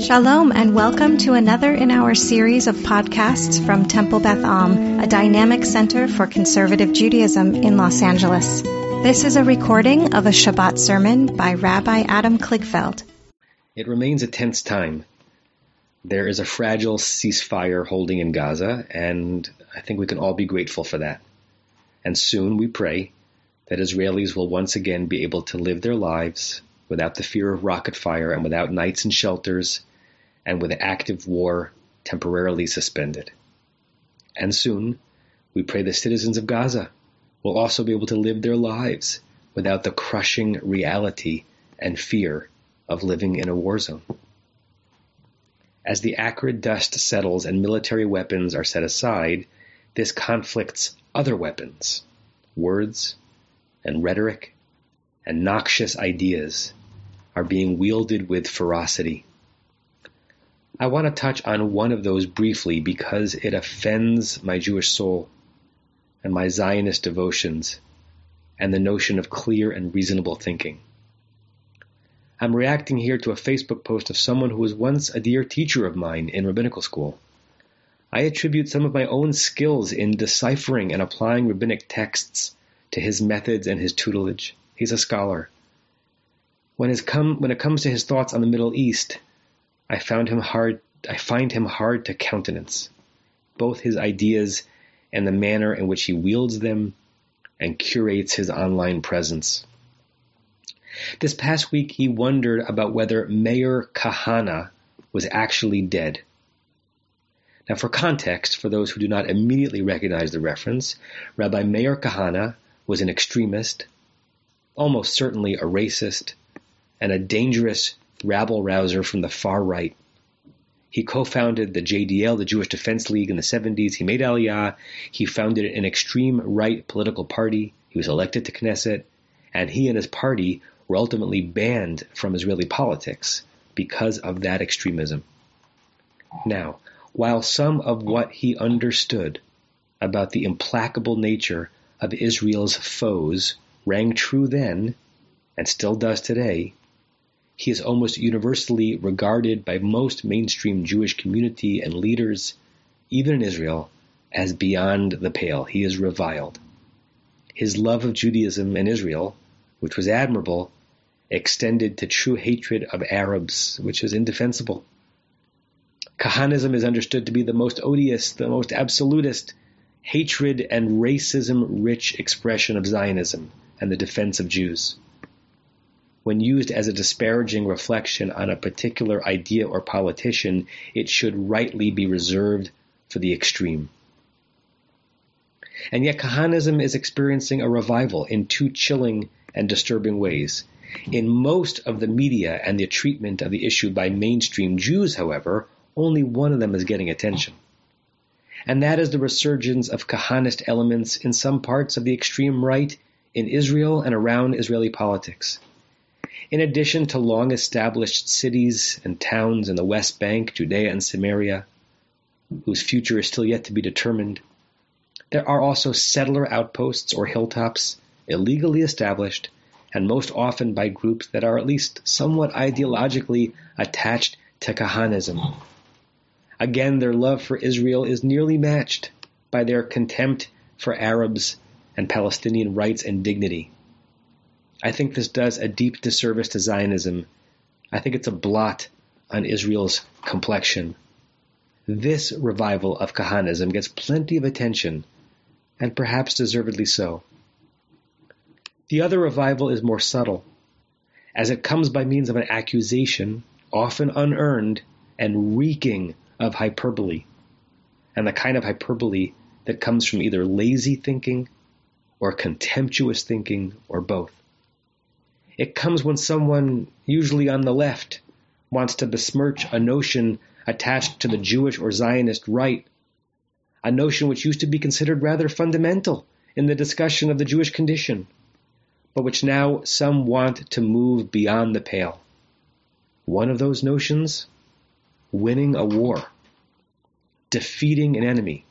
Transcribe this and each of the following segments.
Shalom and welcome to another in our series of podcasts from Temple Beth Am, a dynamic center for conservative Judaism in Los Angeles. This is a recording of a Shabbat sermon by Rabbi Adam Kligfeld. It remains a tense time. There is a fragile ceasefire holding in Gaza, and I think we can all be grateful for that. And soon, we pray, that Israelis will once again be able to live their lives without the fear of rocket fire and without nights in shelters and with active war temporarily suspended. And soon, we pray the citizens of Gaza will also be able to live their lives without the crushing reality and fear of living in a war zone. As the acrid dust settles and military weapons are set aside, this conflict's other weapons, words and rhetoric and noxious ideas, are being wielded with ferocity. I want to touch on one of those briefly because it offends my Jewish soul and my Zionist devotions and the notion of clear and reasonable thinking. I'm reacting here to a Facebook post of someone who was once a dear teacher of mine in rabbinical school. I attribute some of my own skills in deciphering and applying rabbinic texts to his methods and his tutelage. He's a scholar. When, come, when it comes to his thoughts on the Middle East, I found him hard. I find him hard to countenance, both his ideas and the manner in which he wields them and curates his online presence. This past week, he wondered about whether Meir Kahane was actually dead. Now, for context, for those who do not immediately recognize the reference, Rabbi Meir Kahane was an extremist, almost certainly a racist, and a dangerous rabble rouser from the far right. He co-founded the JDL, the Jewish Defense League, in the 70s. He made Aliyah. He founded an extreme right political party. He was elected to Knesset, and he and his party were ultimately banned from Israeli politics because of that extremism. Now, while some of what he understood about the implacable nature of Israel's foes rang true then, and still does today, he is almost universally regarded by most mainstream Jewish community and leaders, even in Israel, as beyond the pale. He is reviled. His love of Judaism and Israel, which was admirable, extended to true hatred of Arabs, which is indefensible. Kahanism is understood to be the most odious, the most absolutist, hatred and racism rich expression of Zionism and the defense of Jews when used as a disparaging reflection on a particular idea or politician, it should rightly be reserved for the extreme. And yet, Kahanism is experiencing a revival in two chilling and disturbing ways. In most of the media and the treatment of the issue by mainstream Jews, however, only one of them is getting attention. And that is the resurgence of Kahanist elements in some parts of the extreme right in Israel and around Israeli politics. In addition to long established cities and towns in the West Bank, Judea and Samaria, whose future is still yet to be determined, there are also settler outposts or hilltops, illegally established, and most often by groups that are at least somewhat ideologically attached to Kahanism. Again, their love for Israel is nearly matched by their contempt for Arabs and Palestinian rights and dignity. I think this does a deep disservice to Zionism. I think it's a blot on Israel's complexion. This revival of Kahanism gets plenty of attention, and perhaps deservedly so. The other revival is more subtle, as it comes by means of an accusation, often unearned, and reeking of hyperbole, and the kind of hyperbole that comes from either lazy thinking or contemptuous thinking or both. It comes when someone, usually on the left, wants to besmirch a notion attached to the Jewish or Zionist right, a notion which used to be considered rather fundamental in the discussion of the Jewish condition, but which now some want to move beyond the pale. One of those notions? Winning a war. Defeating an enemy.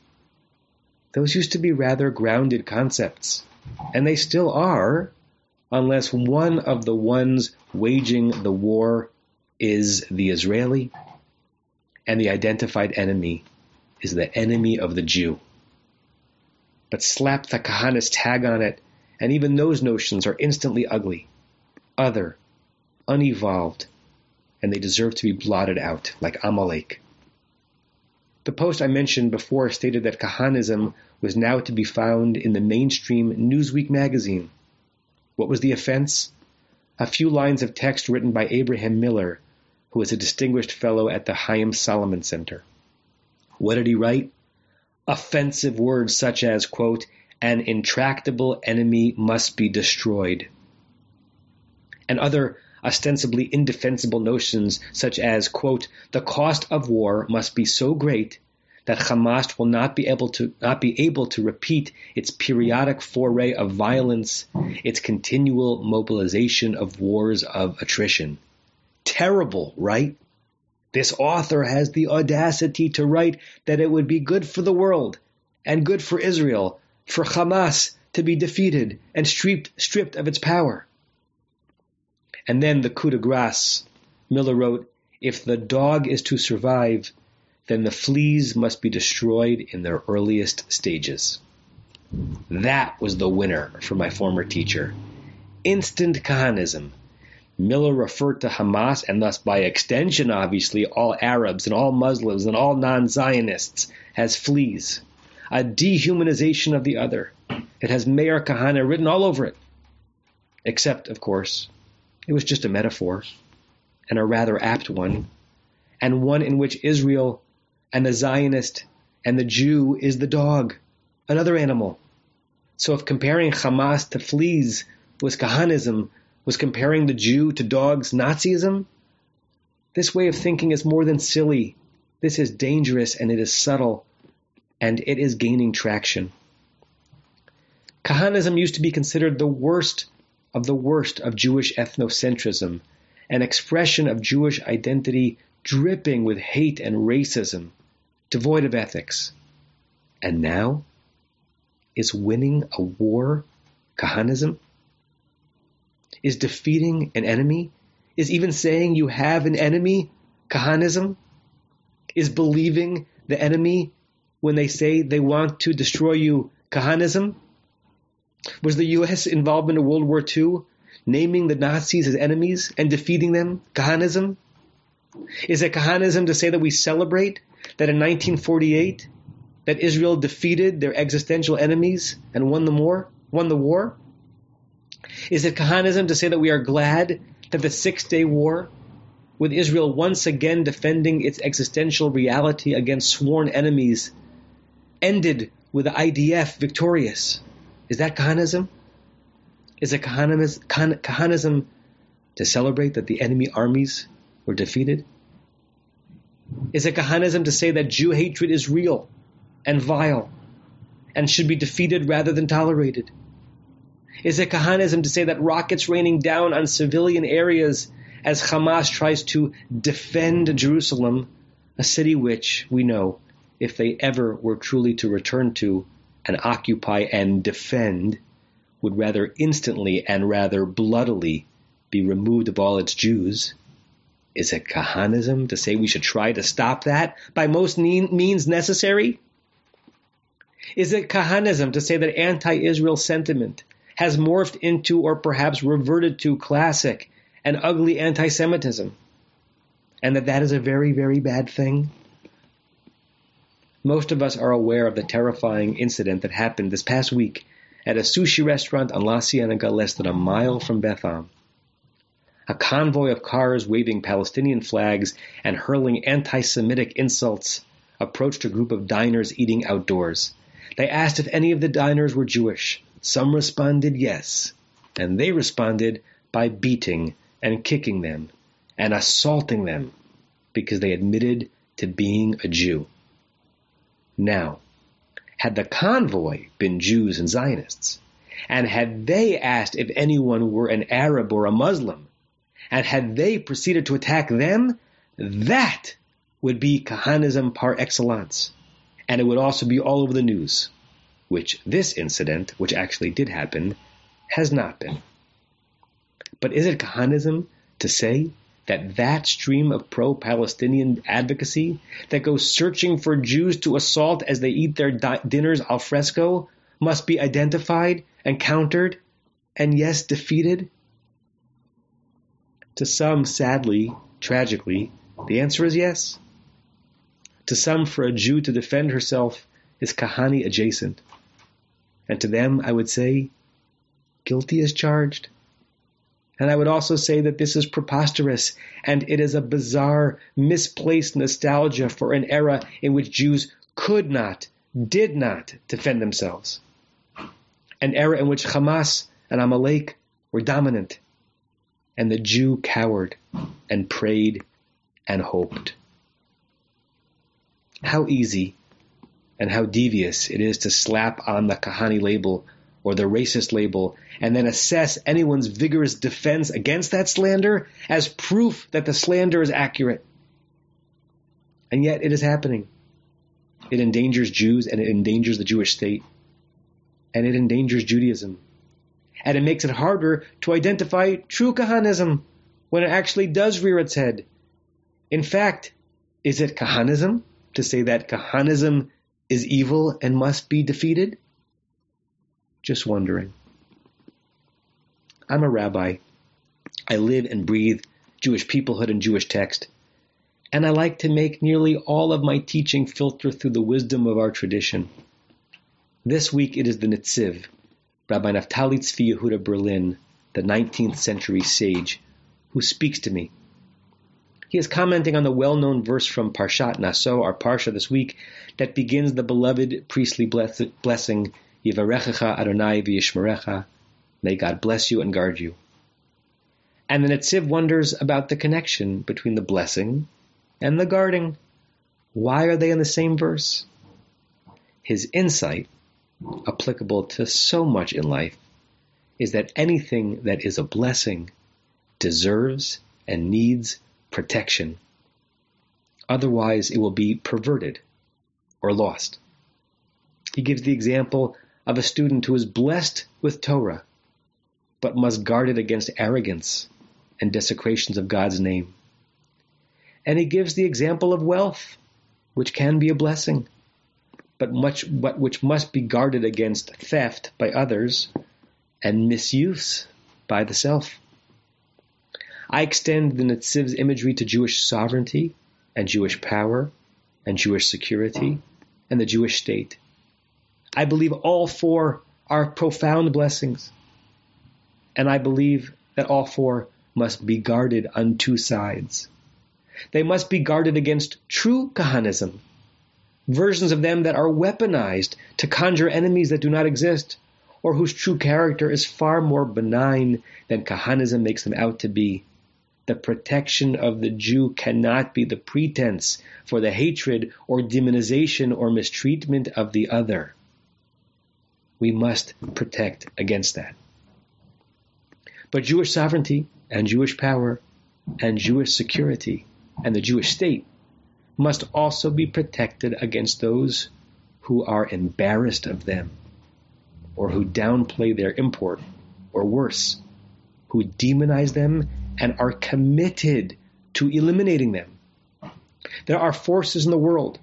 Those used to be rather grounded concepts, and they still are unless one of the ones waging the war is the Israeli and the identified enemy is the enemy of the Jew. But slap the Kahanist tag on it, and even those notions are instantly ugly, other, unevolved, and they deserve to be blotted out like Amalek. The post I mentioned before stated that Kahanism was now to be found in the mainstream Newsweek magazine. What was the offense? A few lines of text written by Abraham Miller, who was a distinguished fellow at the Haym Salomon Center. What did he write? Offensive words such as, quote, an intractable enemy must be destroyed, and other ostensibly indefensible notions such as, quote, the cost of war must be so great that Hamas will not be able to not be able to repeat its periodic foray of violence, its continual mobilization of wars of attrition. Terrible, right? This author has the audacity to write that it would be good for the world and good for Israel for Hamas to be defeated and stripped, stripped of its power. And then the coup de grace. Miller wrote, If the dog is to survive, then the fleas must be destroyed in their earliest stages. That was the winner for my former teacher. Instant Kahanism. Miller referred to Hamas and thus by extension, obviously, all Arabs and all Muslims and all non Zionists as fleas. A dehumanization of the other. It has Meir Kahane written all over it. Except, of course, it was just a metaphor, and a rather apt one, and one in which Israel and the Zionist and the Jew is the dog, another animal. So if comparing Hamas to fleas was Kahanism, was comparing the Jew to dogs Nazism? This way of thinking is more than silly. This is dangerous and it is subtle, and it is gaining traction. Kahanism used to be considered the worst of the worst of Jewish ethnocentrism, an expression of Jewish identity dripping with hate and racism, devoid of ethics. And now? Is winning a war Kahanism? Is defeating an enemy? Is even saying you have an enemy Kahanism? Is believing the enemy when they say they want to destroy you Kahanism? Was the U.S. involvement in World War II naming the Nazis as enemies and defeating them Kahanism? Is it Kahanism to say that we celebrate that in 1948 that Israel defeated their existential enemies and won the war? Won the war? Is it Kahanism to say that we are glad that the Six Day War, with Israel once again defending its existential reality against sworn enemies, ended with the IDF victorious? Is that Kahanism? Is it Kahanism to celebrate that the enemy armies were defeated? Is it Kahanism to say that Jew hatred is real and vile and should be defeated rather than tolerated? Is it Kahanism to say that rockets raining down on civilian areas as Hamas tries to defend Jerusalem, a city which, we know, if they ever were truly to return to, and occupy and defend would rather instantly and rather bloodily be removed of all its Jews. Is it Kahanism to say we should try to stop that by most means necessary? Is it Kahanism to say that anti Israel sentiment has morphed into or perhaps reverted to classic and ugly anti Semitism? And that that is a very, very bad thing? Most of us are aware of the terrifying incident that happened this past week at a sushi restaurant on La Cienega less than a mile from Beth Am. A convoy of cars waving Palestinian flags and hurling anti-Semitic insults approached a group of diners eating outdoors. They asked if any of the diners were Jewish. Some responded yes, and they responded by beating and kicking them and assaulting them because they admitted to being a Jew. Now, had the convoy been Jews and Zionists, and had they asked if anyone were an Arab or a Muslim, and had they proceeded to attack them, that would be Kahanism par excellence. And it would also be all over the news, which this incident, which actually did happen, has not been. But is it Kahanism to say that that stream of pro-Palestinian advocacy that goes searching for Jews to assault as they eat their di- dinners al fresco must be identified and countered and yes, defeated? To some, sadly, tragically, the answer is yes. To some, for a Jew to defend herself is Kahane adjacent. And to them, I would say, guilty as charged. And I would also say that this is preposterous and it is a bizarre, misplaced nostalgia for an era in which Jews could not, did not defend themselves. An era in which Hamas and Amalek were dominant, and the Jew cowered and prayed and hoped. How easy and how devious it is to slap on the Kahane label or the racist label and then assess anyone's vigorous defense against that slander as proof that the slander is accurate. And yet it is happening. It endangers Jews and it endangers the Jewish state. And it endangers Judaism. And it makes it harder to identify true Kahanism when it actually does rear its head. In fact, is it Kahanism to say that Kahanism is evil and must be defeated? Just wondering. I'm a rabbi. I live and breathe Jewish peoplehood and Jewish text. And I like to make nearly all of my teaching filter through the wisdom of our tradition. This week it is the Netziv, Rabbi Naftali Tzvi Yehuda Berlin, the 19th century sage, who speaks to me. He is commenting on the well-known verse from Parshat Naso, our parsha this week, that begins the beloved priestly blessing, Yivarechecha Adonai v'yishmerecha, May God bless you and guard you. And the Netziv wonders about the connection between the blessing and the guarding. Why are they in the same verse? His insight, applicable to so much in life, is that anything that is a blessing deserves and needs protection. Otherwise, it will be perverted or lost. He gives the example of a student who is blessed with Torah but must guard it against arrogance and desecrations of God's name. And he gives the example of wealth, which can be a blessing, but mm. much but which must be guarded against theft by others and misuse by the self. I extend the Netziv's imagery to Jewish sovereignty and Jewish power and Jewish security mm. and the Jewish state. I believe all four are profound blessings and I believe that all four must be guarded on two sides. They must be guarded against true Kahanism, versions of them that are weaponized to conjure enemies that do not exist, or whose true character is far more benign than Kahanism makes them out to be. The protection of the Jew cannot be the pretense for the hatred or demonization or mistreatment of the other. We must protect against that. But Jewish sovereignty and Jewish power and Jewish security and the Jewish state must also be protected against those who are embarrassed of them or who downplay their import or worse, who demonize them and are committed to eliminating them. There are forces in the world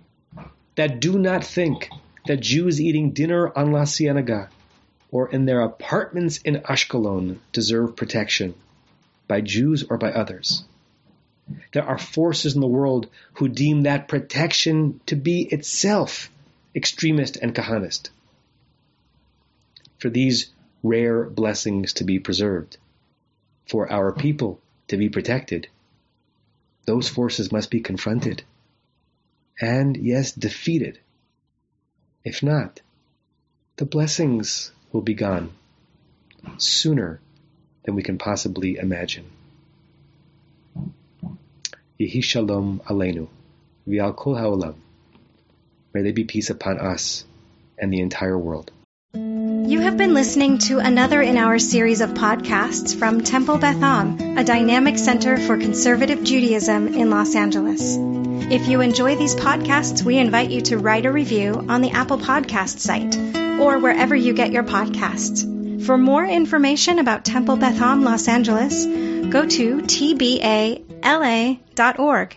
that do not think that Jews eating dinner on La Cienega or in their apartments in Ashkelon deserve protection by Jews or by others. There are forces in the world who deem that protection to be itself extremist and Kahanist. For these rare blessings to be preserved, for our people to be protected, those forces must be confronted and, yes, defeated. If not, the blessings will be gone sooner than we can possibly imagine. Yehi Shalom Aleinu, V'al Kol Ha'olam. May there be peace upon us and the entire world. You have been listening to another in our series of podcasts from Temple Beth Am, a dynamic center for conservative Judaism in Los Angeles. If you enjoy these podcasts, we invite you to write a review on the Apple Podcast site or wherever you get your podcasts. For more information about Temple Beth Am Los Angeles, go to tbamls.org. la.org.